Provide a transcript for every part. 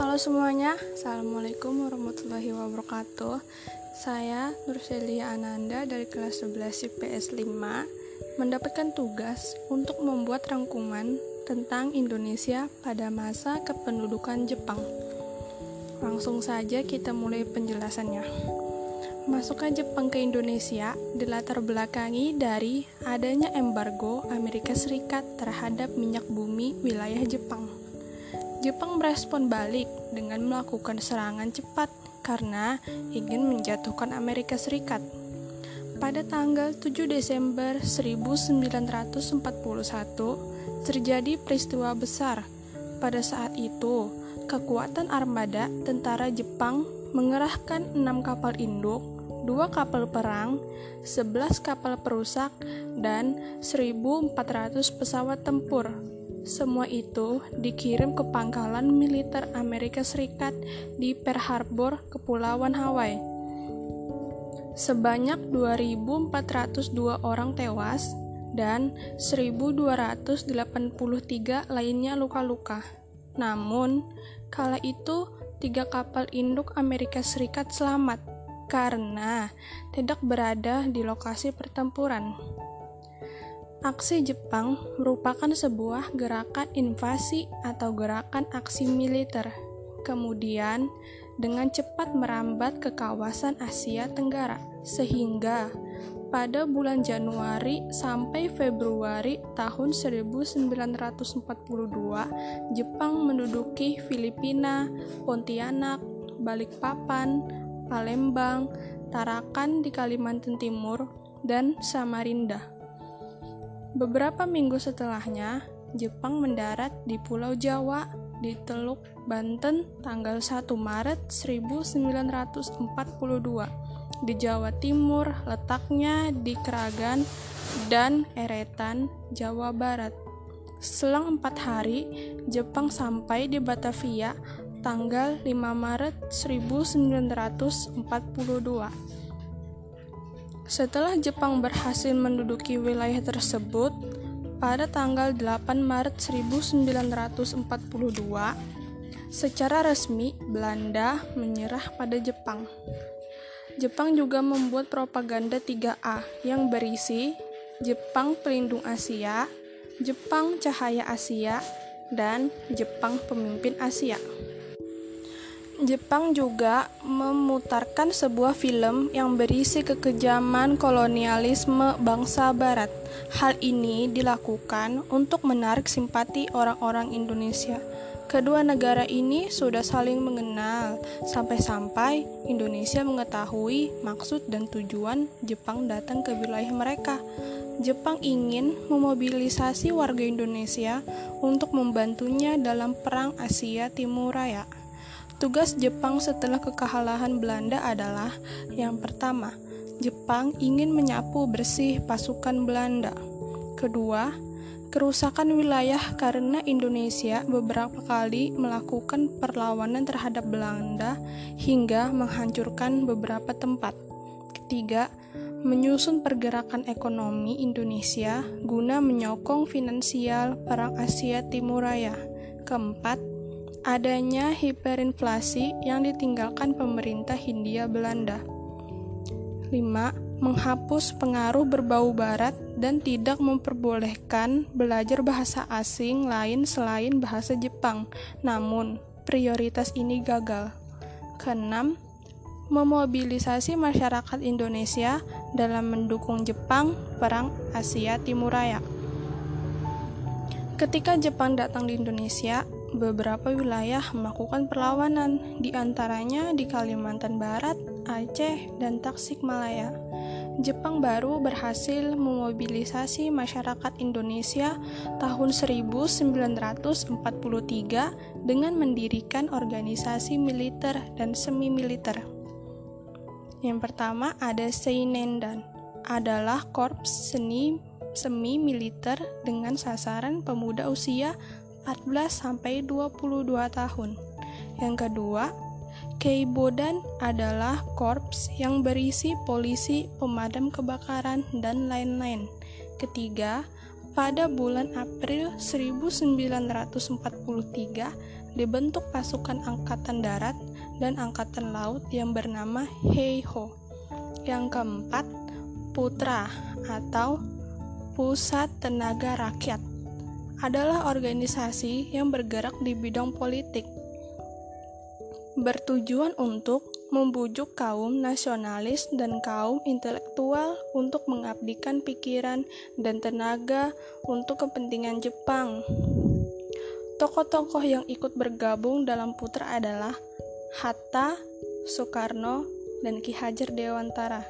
Halo semuanya, Assalamualaikum warahmatullahi wabarakatuh. Saya Nurselia Ananda dari kelas 11 IPS 5 Mendapatkan tugas untuk membuat rangkuman tentang Indonesia pada masa kependudukan Jepang. Langsung saja kita mulai penjelasannya. Masuknya Jepang ke Indonesia dilatar belakangi dari adanya embargo Amerika Serikat terhadap minyak bumi wilayah Jepang. Jepang merespon balik dengan melakukan serangan cepat karena ingin menjatuhkan Amerika Serikat. Pada tanggal 7 Desember 1941 terjadi peristiwa besar. Pada saat itu, kekuatan armada tentara Jepang mengerahkan 6 kapal induk, 2 kapal perang, 11 kapal perusak, dan 1.400 pesawat tempur semua itu dikirim ke pangkalan militer Amerika Serikat di Pearl Harbor, Kepulauan Hawaii. Sebanyak 2.402 orang tewas dan 1.283 lainnya luka-luka. Namun, kala itu tiga kapal induk Amerika Serikat selamat karena tidak berada di lokasi pertempuran. Aksi Jepang merupakan sebuah gerakan invasi atau gerakan aksi militer, kemudian dengan cepat merambat ke kawasan Asia Tenggara, sehingga pada bulan Januari sampai Februari tahun 1942, Jepang menduduki Filipina, Pontianak, Balikpapan, Palembang, Tarakan di Kalimantan Timur, dan Samarinda. Beberapa minggu setelahnya, Jepang mendarat di Pulau Jawa di Teluk Banten tanggal 1 Maret 1942. Di Jawa Timur, letaknya di Keragan dan Eretan, Jawa Barat. Selang empat hari, Jepang sampai di Batavia tanggal 5 Maret 1942. Setelah Jepang berhasil menduduki wilayah tersebut, pada tanggal 8 Maret 1942, secara resmi Belanda menyerah pada Jepang. Jepang juga membuat propaganda 3A yang berisi Jepang Pelindung Asia, Jepang Cahaya Asia, dan Jepang Pemimpin Asia. Jepang juga memutarkan sebuah film yang berisi kekejaman kolonialisme bangsa Barat. Hal ini dilakukan untuk menarik simpati orang-orang Indonesia. Kedua negara ini sudah saling mengenal, sampai-sampai Indonesia mengetahui maksud dan tujuan Jepang datang ke wilayah mereka. Jepang ingin memobilisasi warga Indonesia untuk membantunya dalam Perang Asia Timur Raya. Tugas Jepang setelah kekalahan Belanda adalah yang pertama, Jepang ingin menyapu bersih pasukan Belanda. Kedua, kerusakan wilayah karena Indonesia beberapa kali melakukan perlawanan terhadap Belanda hingga menghancurkan beberapa tempat. Ketiga, menyusun pergerakan ekonomi Indonesia guna menyokong finansial Perang Asia Timur Raya. Keempat, adanya hiperinflasi yang ditinggalkan pemerintah Hindia Belanda. 5. Menghapus pengaruh berbau barat dan tidak memperbolehkan belajar bahasa asing lain selain bahasa Jepang. Namun, prioritas ini gagal. Keenam, memobilisasi masyarakat Indonesia dalam mendukung Jepang Perang Asia Timur Raya. Ketika Jepang datang di Indonesia, beberapa wilayah melakukan perlawanan, di antaranya di Kalimantan Barat, Aceh, dan Tasikmalaya. Jepang baru berhasil memobilisasi masyarakat Indonesia tahun 1943 dengan mendirikan organisasi militer dan semi-militer. Yang pertama ada Seinendan, adalah korps seni semi militer dengan sasaran pemuda usia 14 sampai 22 tahun. Yang kedua, Keibodan adalah korps yang berisi polisi, pemadam kebakaran, dan lain-lain. Ketiga, pada bulan April 1943 dibentuk pasukan angkatan darat dan angkatan laut yang bernama Heiho. Yang keempat, Putra atau Pusat Tenaga Rakyat adalah organisasi yang bergerak di bidang politik bertujuan untuk membujuk kaum nasionalis dan kaum intelektual untuk mengabdikan pikiran dan tenaga untuk kepentingan Jepang. Tokoh-tokoh yang ikut bergabung dalam Putra adalah Hatta, Soekarno, dan Ki Hajar Dewantara.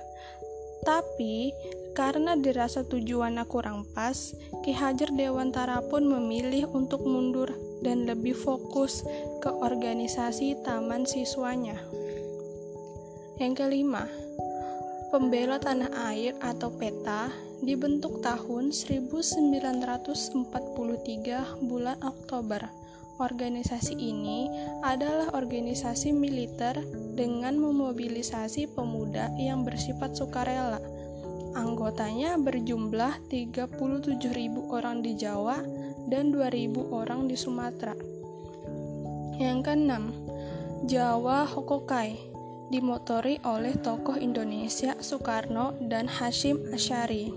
Tapi karena dirasa tujuannya kurang pas, Ki Hajar Dewantara pun memilih untuk mundur dan lebih fokus ke organisasi taman siswanya. Yang kelima, Pembela Tanah Air atau PETA dibentuk tahun 1943 bulan Oktober. Organisasi ini adalah organisasi militer dengan memobilisasi pemuda yang bersifat sukarela. Anggotanya berjumlah 37.000 orang di Jawa dan 2.000 orang di Sumatera. Yang keenam, Jawa Hokokai dimotori oleh tokoh Indonesia Soekarno dan Hashim Asyari.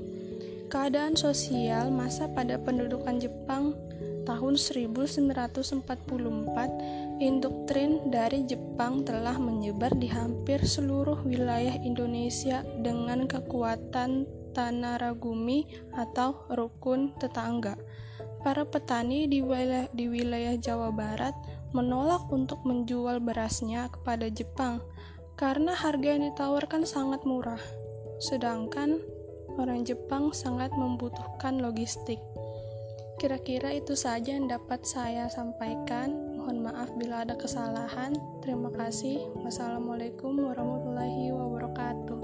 Keadaan sosial masa pada pendudukan Jepang tahun 1944, indoktrin dari Jepang telah menyebar di hampir seluruh wilayah Indonesia dengan kekuatan Tanaragumi atau rukun tetangga. Para petani di wilayah, di wilayah Jawa Barat menolak untuk menjual berasnya kepada Jepang karena harga yang ditawarkan sangat murah, sedangkan orang Jepang sangat membutuhkan logistik. Kira-kira itu saja yang dapat saya sampaikan. Mohon maaf bila ada kesalahan. Terima kasih. Wassalamualaikum warahmatullahi wabarakatuh.